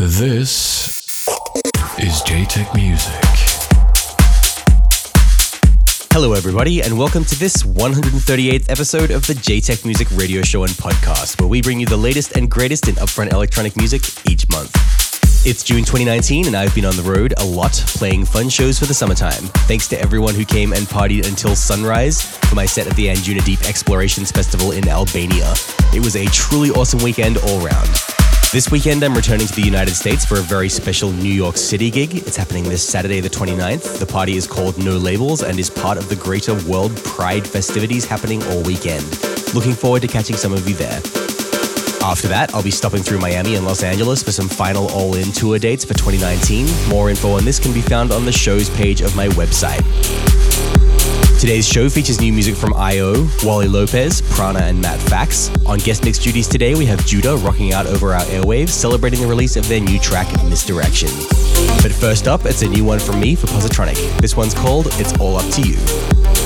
This is Jaytech Music. Hello, everybody, and welcome to this 138th episode of the Jaytech Music Radio Show and Podcast, where we bring you the latest and greatest in upfront electronic music each month. It's June 2019, and I've been on the road a lot playing fun shows for the summertime. Thanks to everyone who came and partied until sunrise for my set at the Anjunadeep Explorations Festival in Albania. It was a truly awesome weekend all round. This weekend, I'm returning to the United States for a very special New York City gig. It's happening this Saturday, the 29th. The party is called No Labels and is part of the greater World Pride festivities happening all weekend. Looking forward to catching some of you there. After that, I'll be stopping through Miami and Los Angeles for some final all in tour dates for 2019. More info on this can be found on the show's page of my website. Today's show features new music from IO, Wally Lopez, Prana, and Matt Fax. On guest mix duties today, we have Judah rocking out over our airwaves, celebrating the release of their new track, Misdirection. But first up, it's a new one from me for Positronic. This one's called It's All Up to You.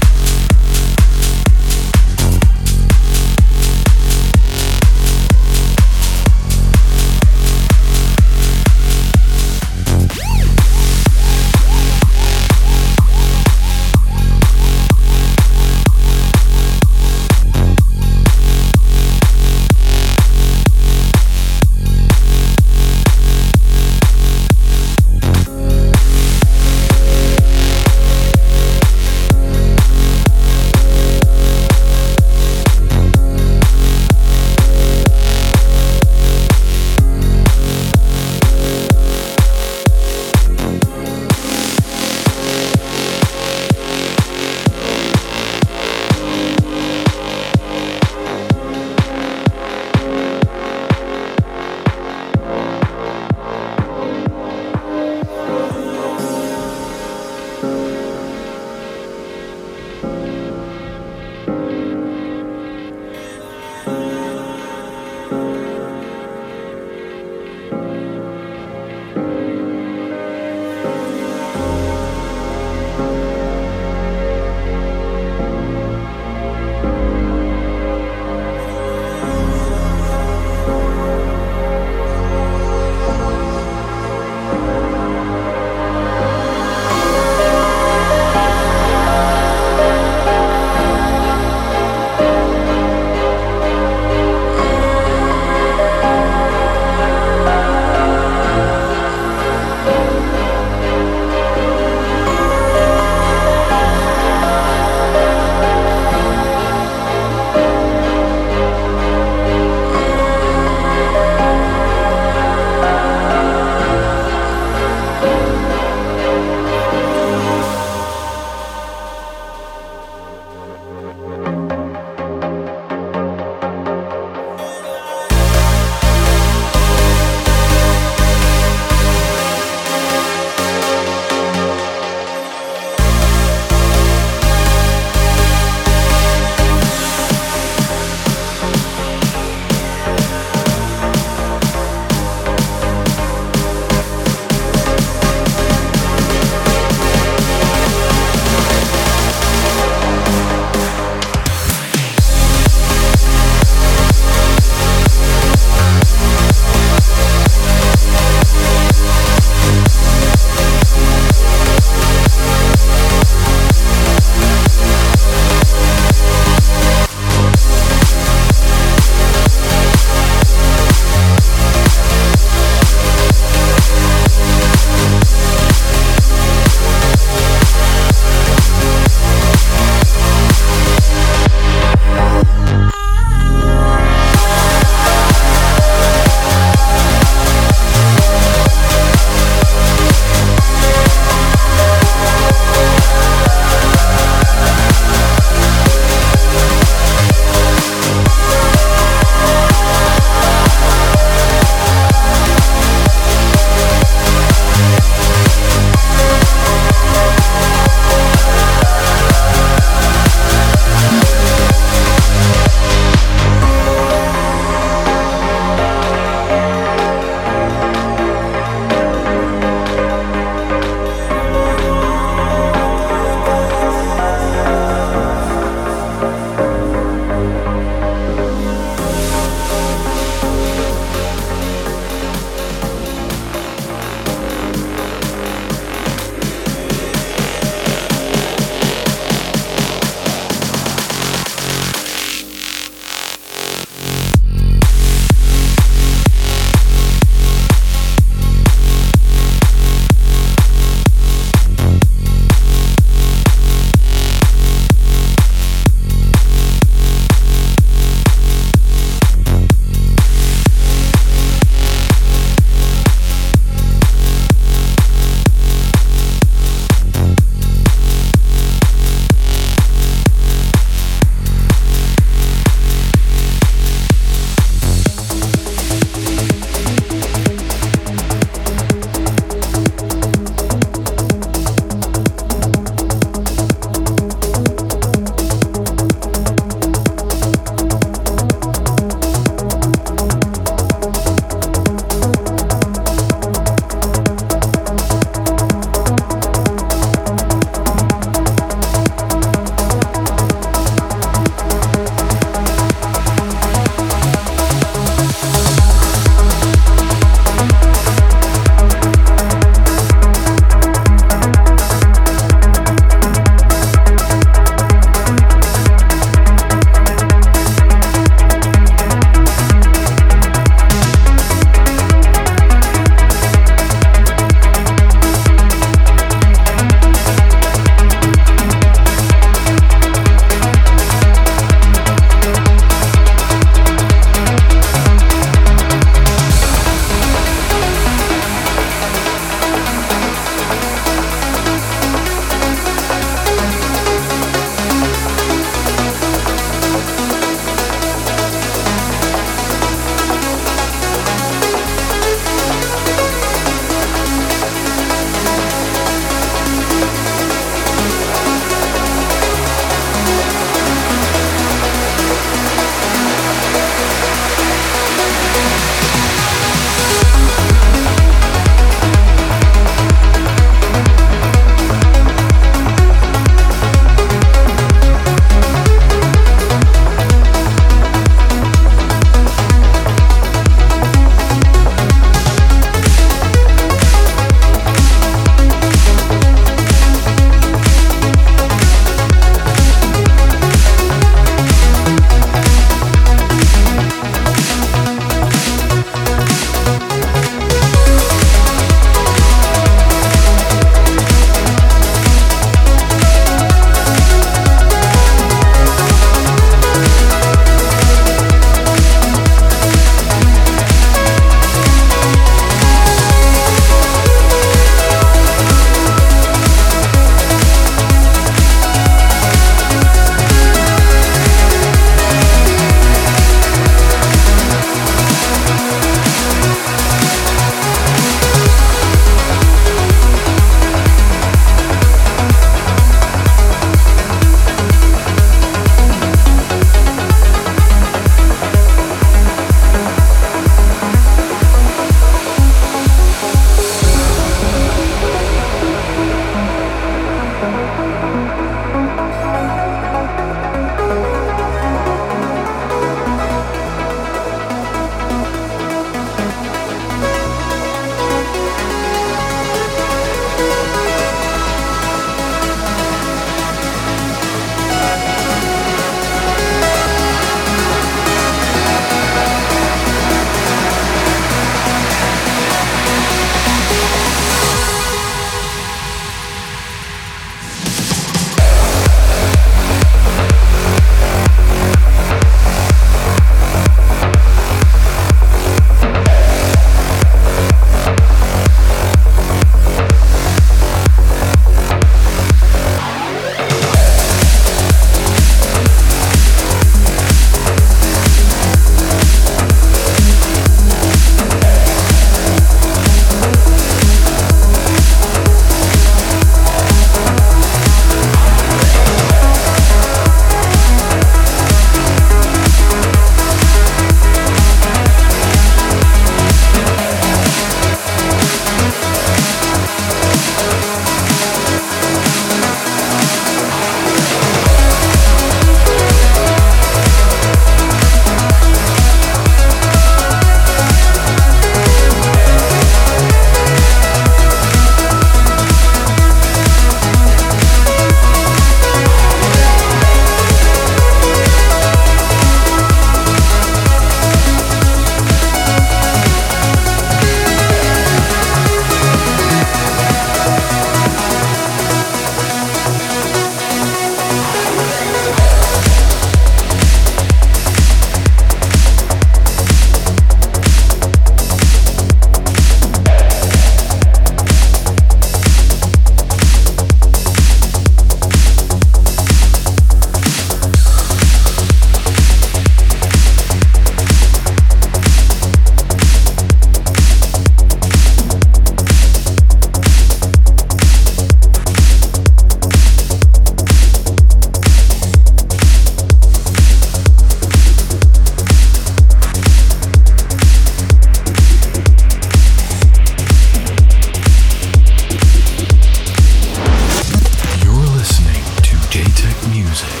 music.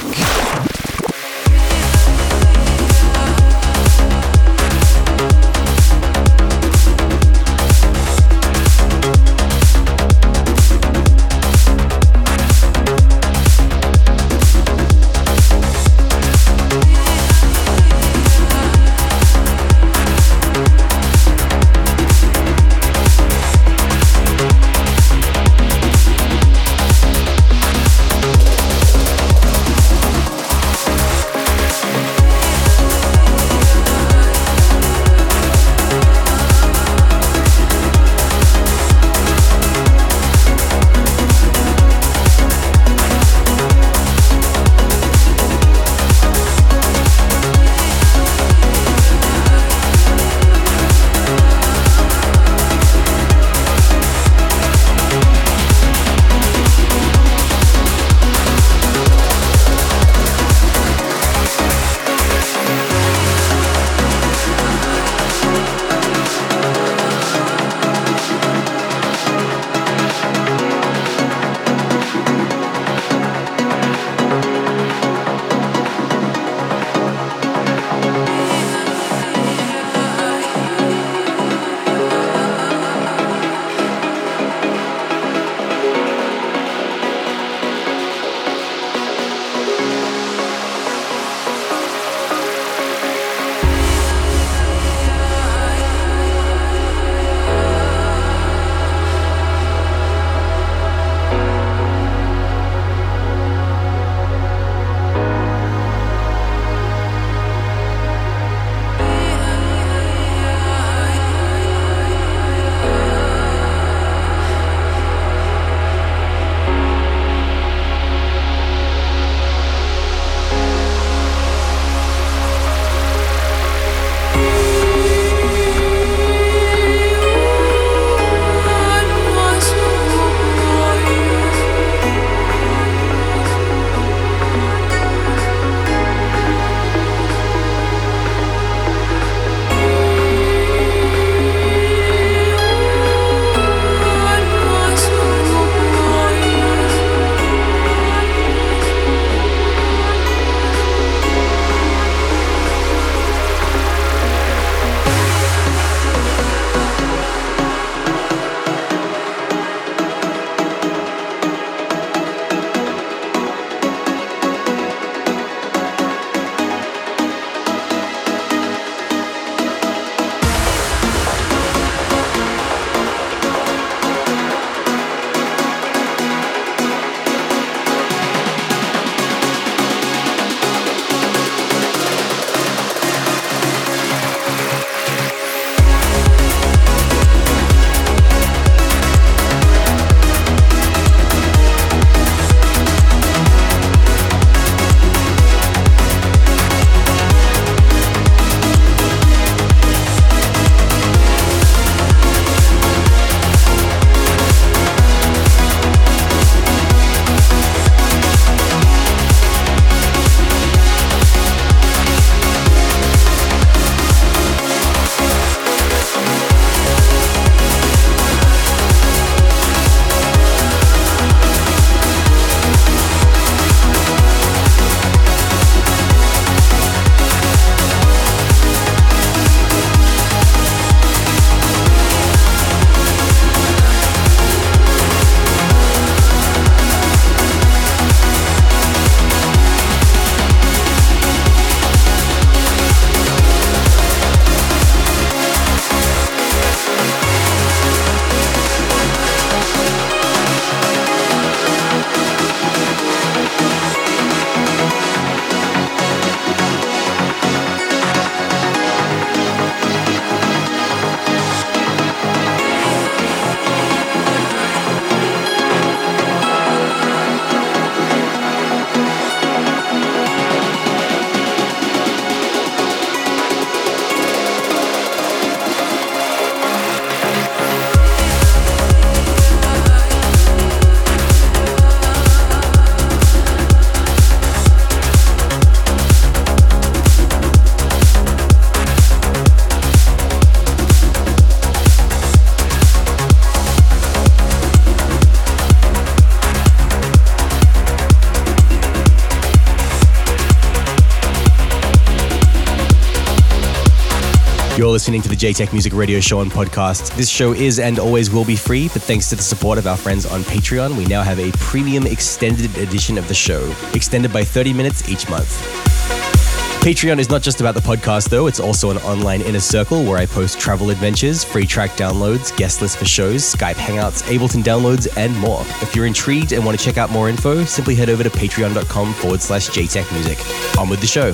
Listening to the Jaytech Music Radio Show and podcast. This show is and always will be free, but thanks to the support of our friends on Patreon, we now have a premium extended edition of the show, extended by 30 minutes each month. Patreon is not just about the podcast, though. It's also an online inner circle where I post travel adventures, free track downloads, guest lists for shows, Skype hangouts, Ableton downloads, and more. If you're intrigued and want to check out more info, simply head over to patreon.com forward slash jaytechmusic. On with the show.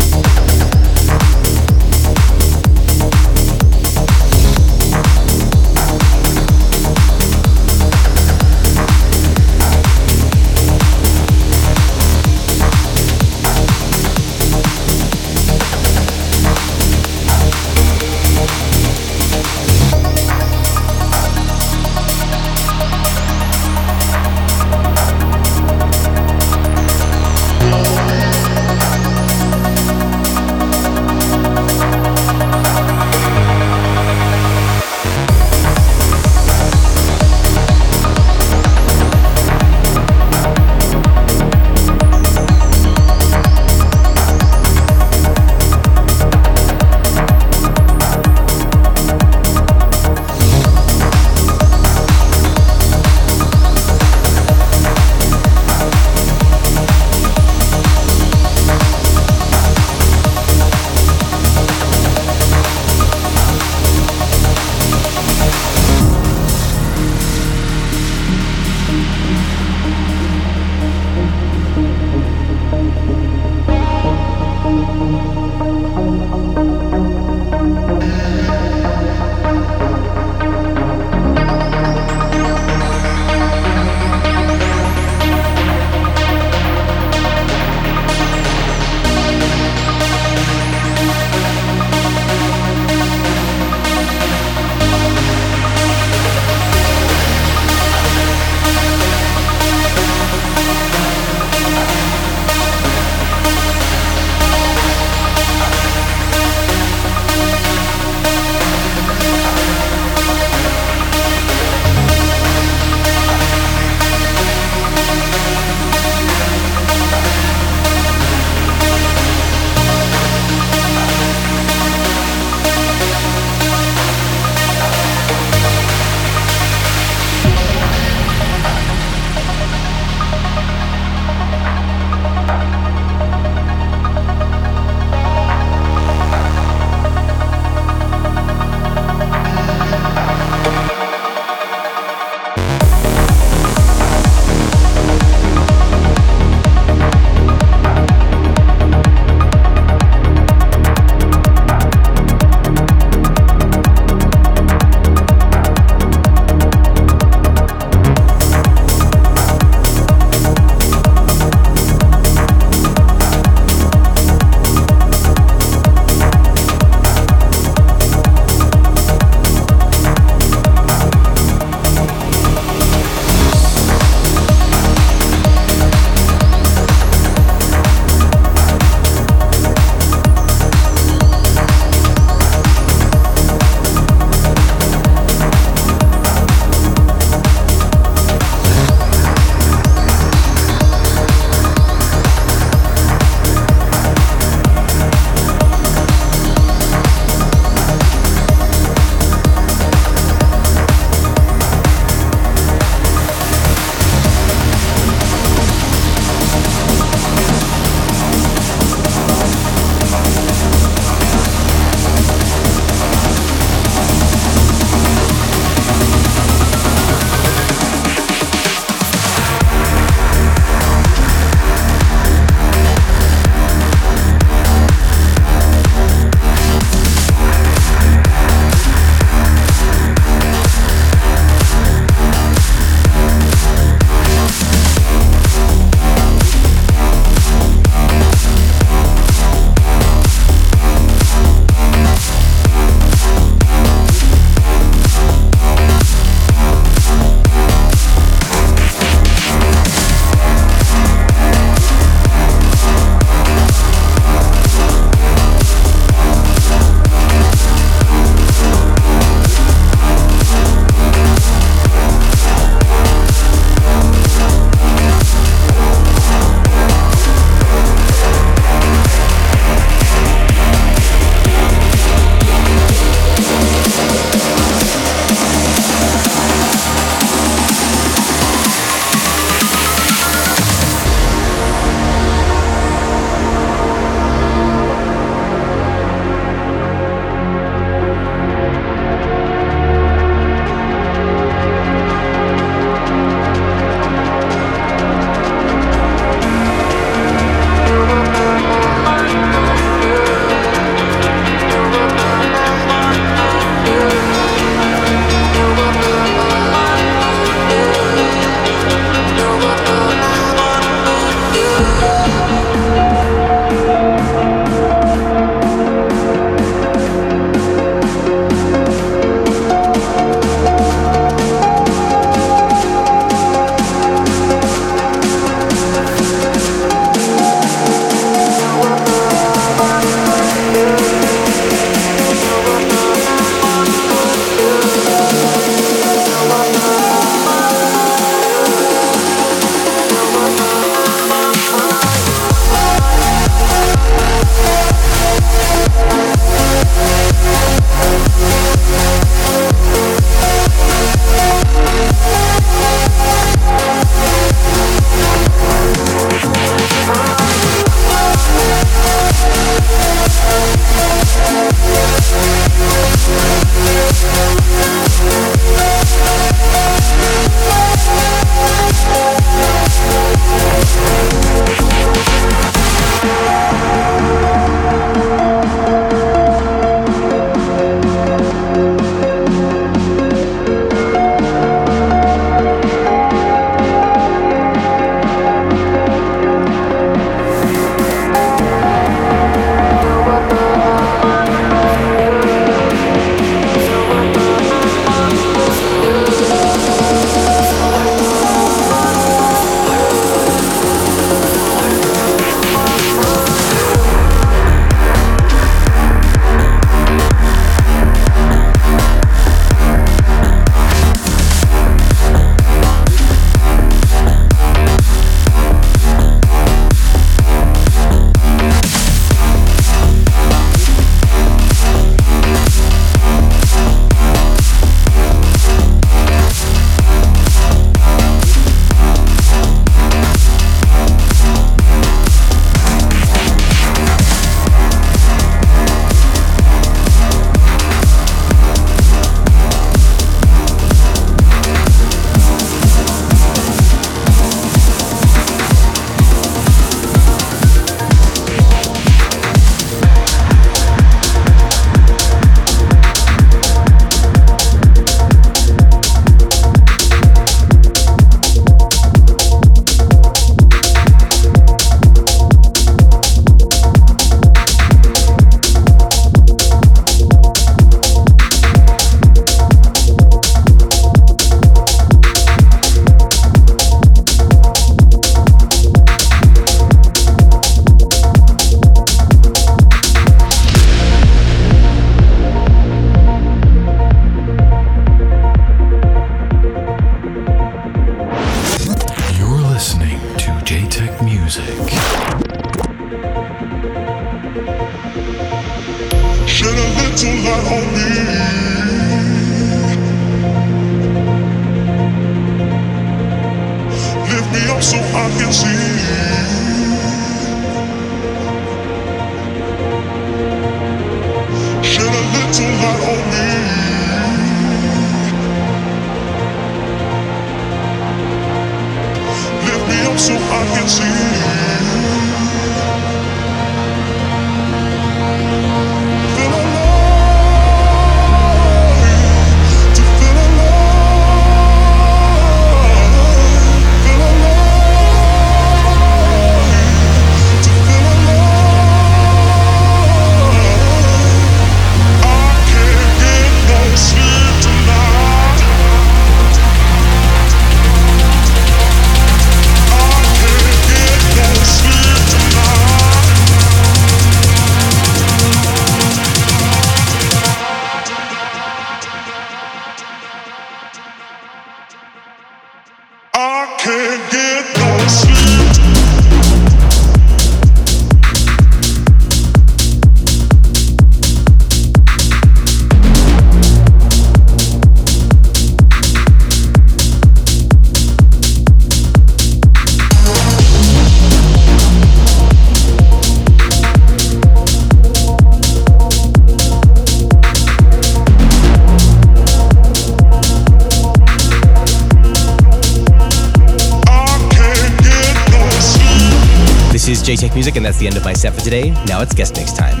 Tech Music, and that's the end of my set for today. Now it's guest mix time.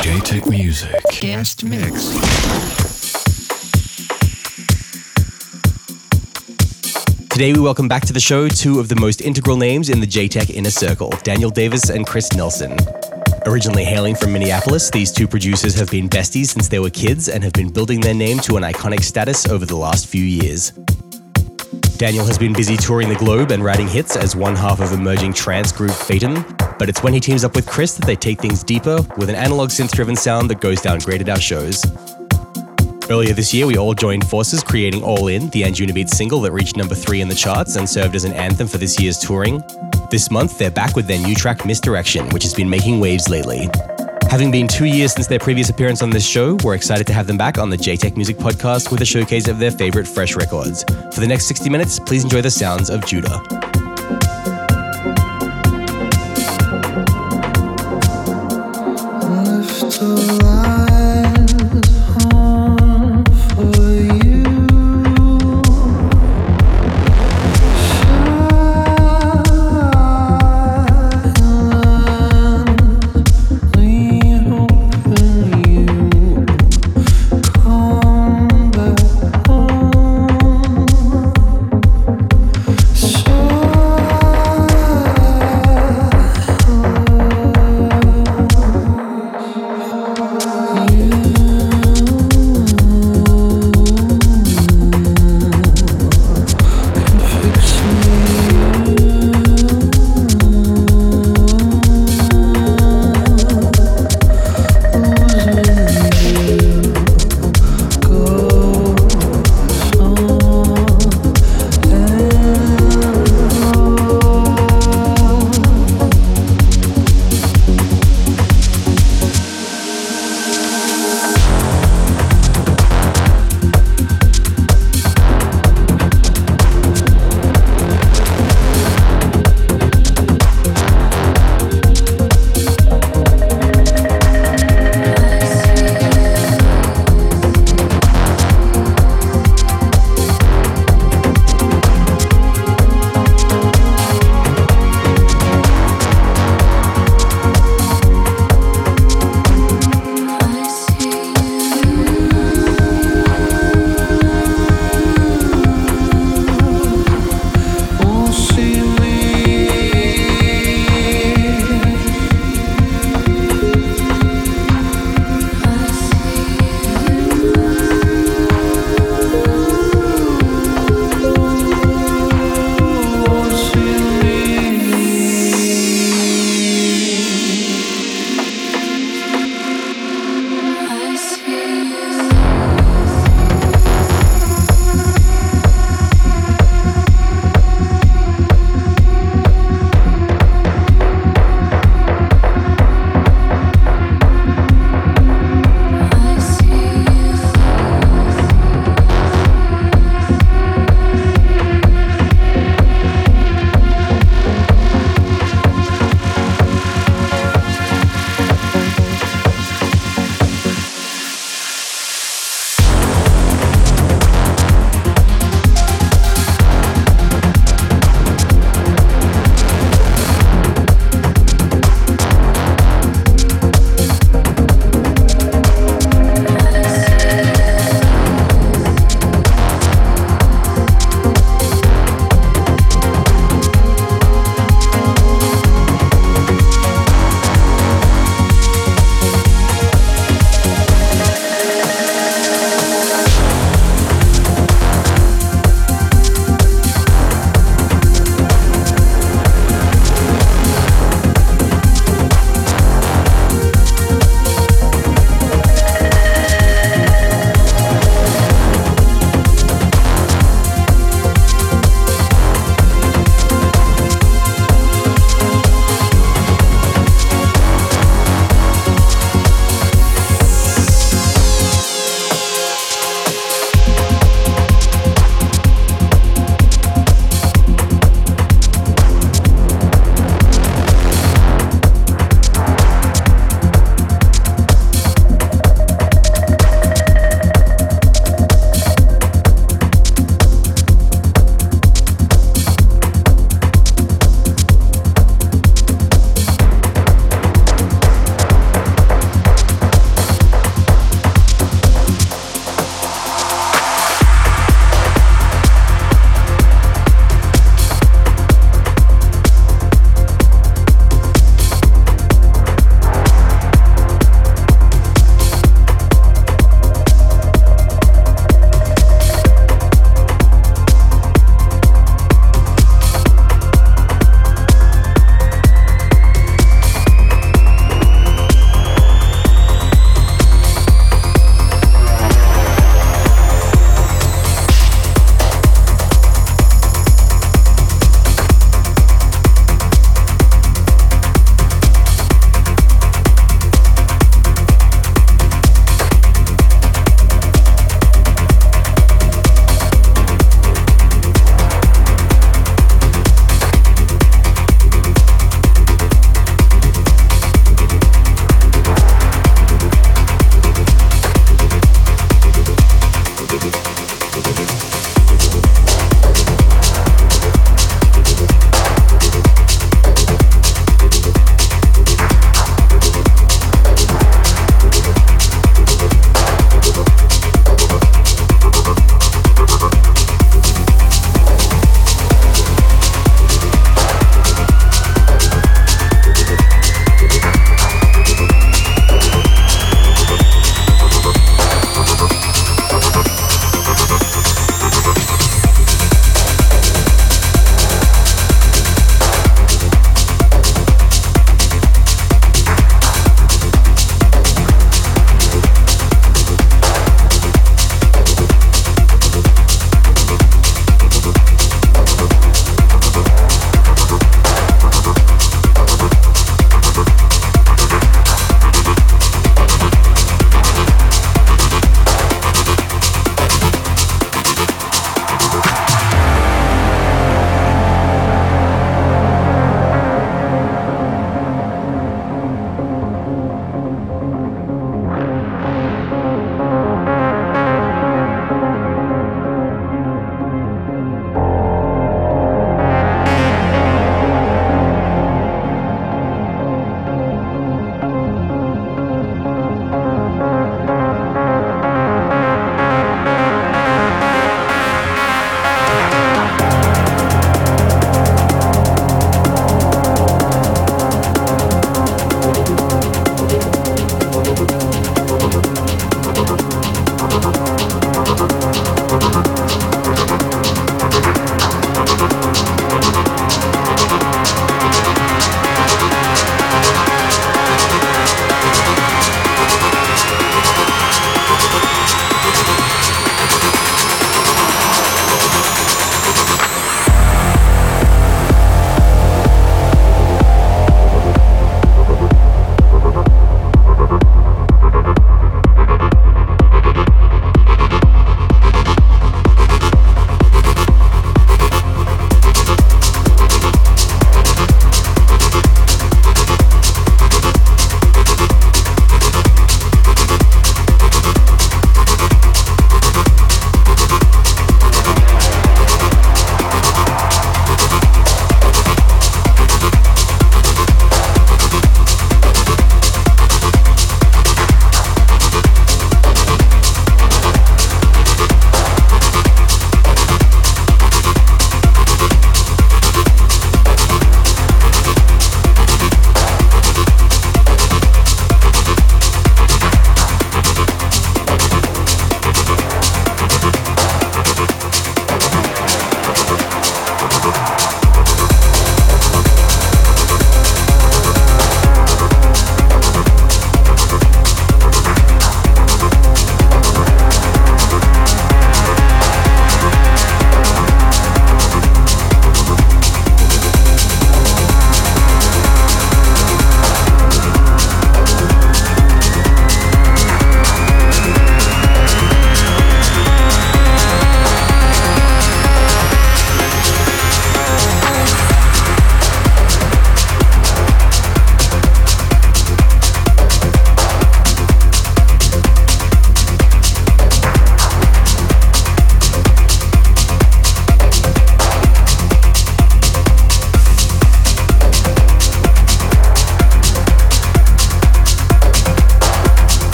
Jaytech Music. Guest mix. Today, we welcome back to the show two of the most integral names in the Tech inner circle Daniel Davis and Chris Nelson. Originally hailing from Minneapolis, these two producers have been besties since they were kids and have been building their name to an iconic status over the last few years. Daniel has been busy touring the globe and writing hits as one half of emerging trance group Fatum, but it's when he teams up with Chris that they take things deeper with an analog synth driven sound that goes down great at our shows. Earlier this year, we all joined forces creating All In, the Anjunabeats single that reached number three in the charts and served as an anthem for this year's touring. This month, they're back with their new track Misdirection, which has been making waves lately. Having been two years since their previous appearance on this show, we're excited to have them back on the Jaytech Music Podcast with a showcase of their favorite fresh records. For the next 60 minutes, please enjoy the sounds of Judah.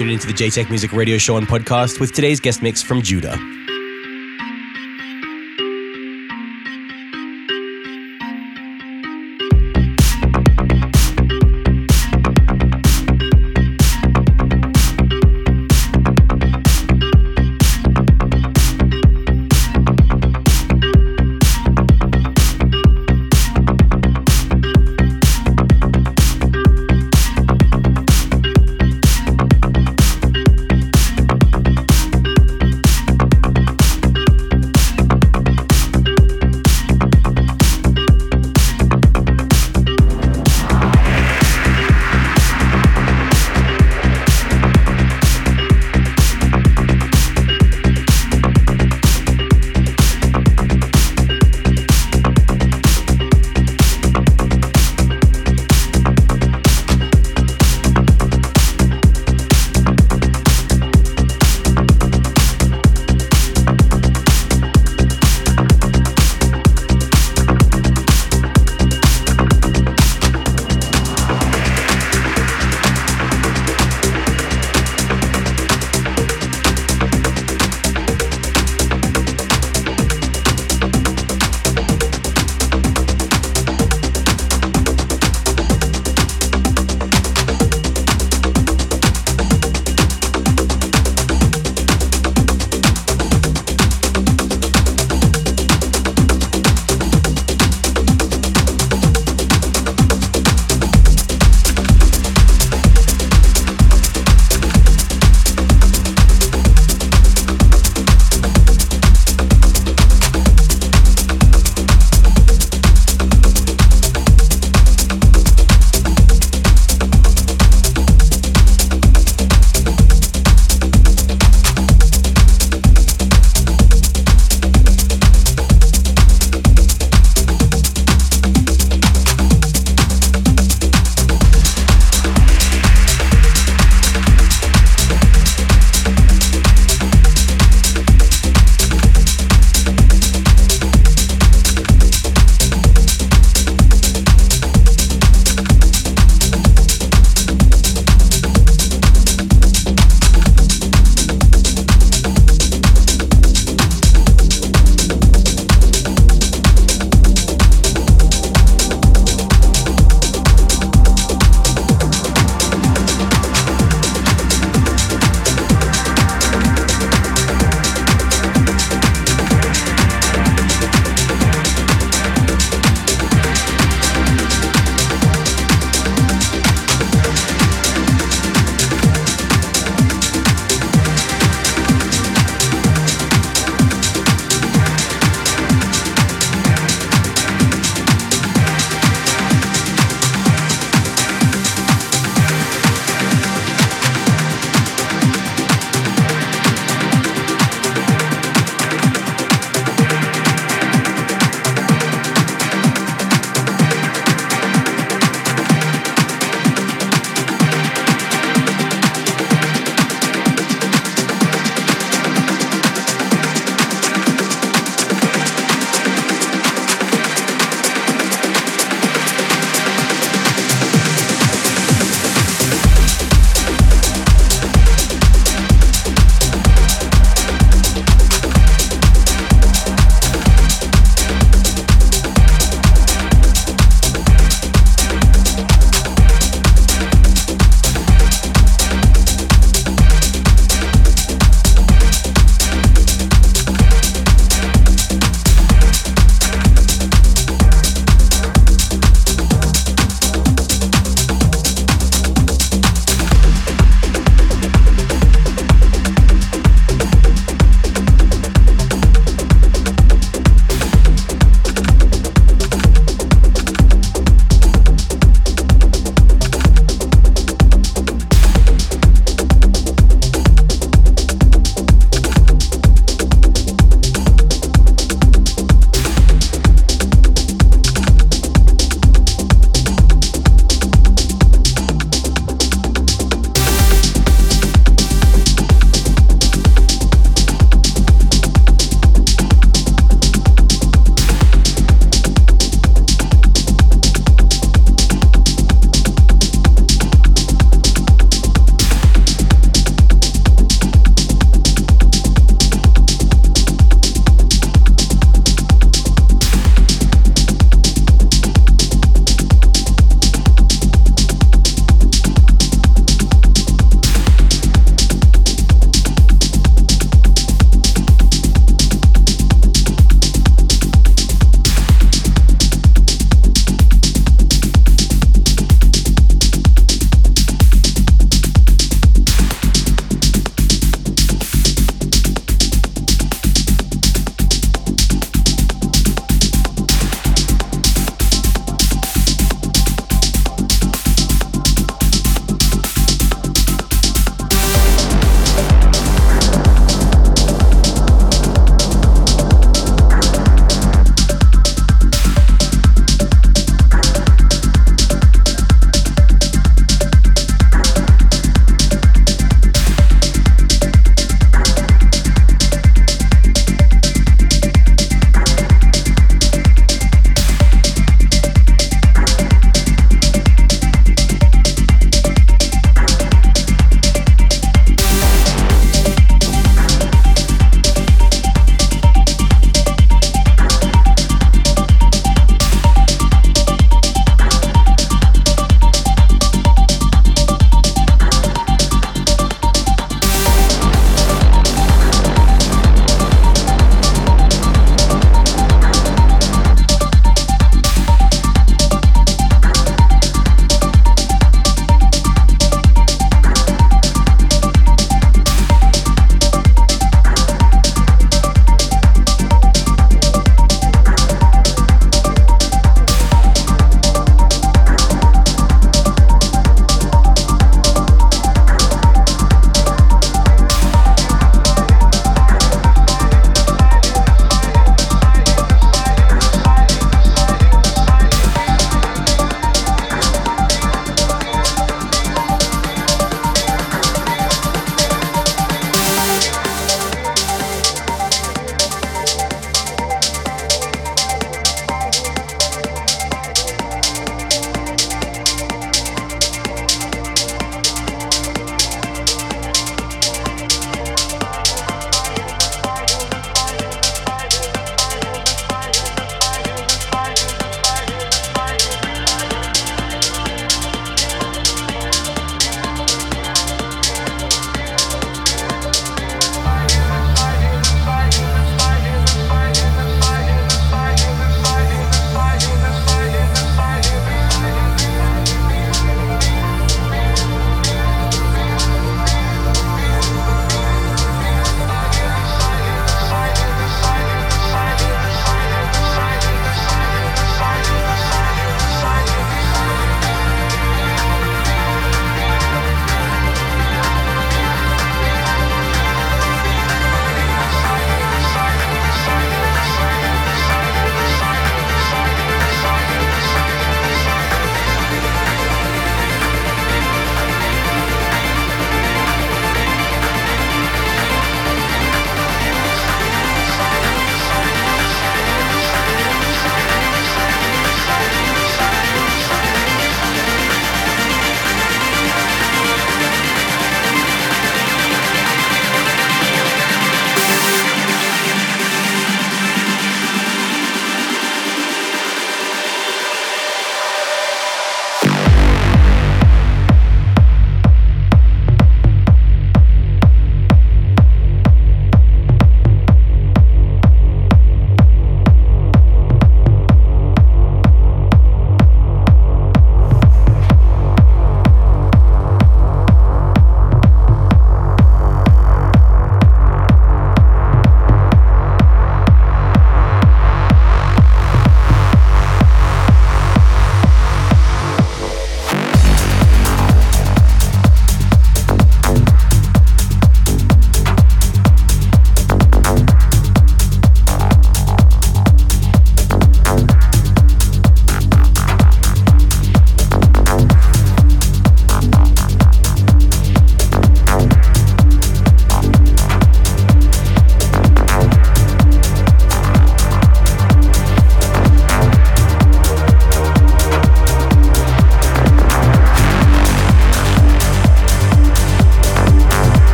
Tuned into the Jaytech Music Radio Show and podcast with today's guest mix from Judah.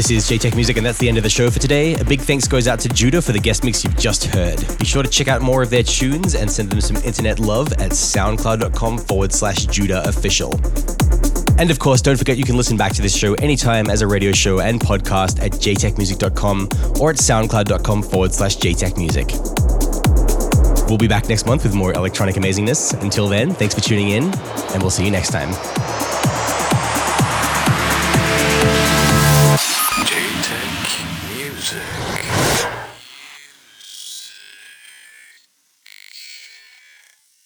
This is Jaytech Music, and that's the end of the show for today. A big thanks goes out to Judah for the guest mix you've just heard. Be sure to check out more of their tunes and send them some internet love at soundcloud.com forward slash Judah official. And of course, don't forget you can listen back to this show anytime as a radio show and podcast at jaytechmusic.com or at soundcloud.com forward slash jaytechmusic. We'll be back next month with more electronic amazingness. Until then, thanks for tuning in, and we'll see you next time.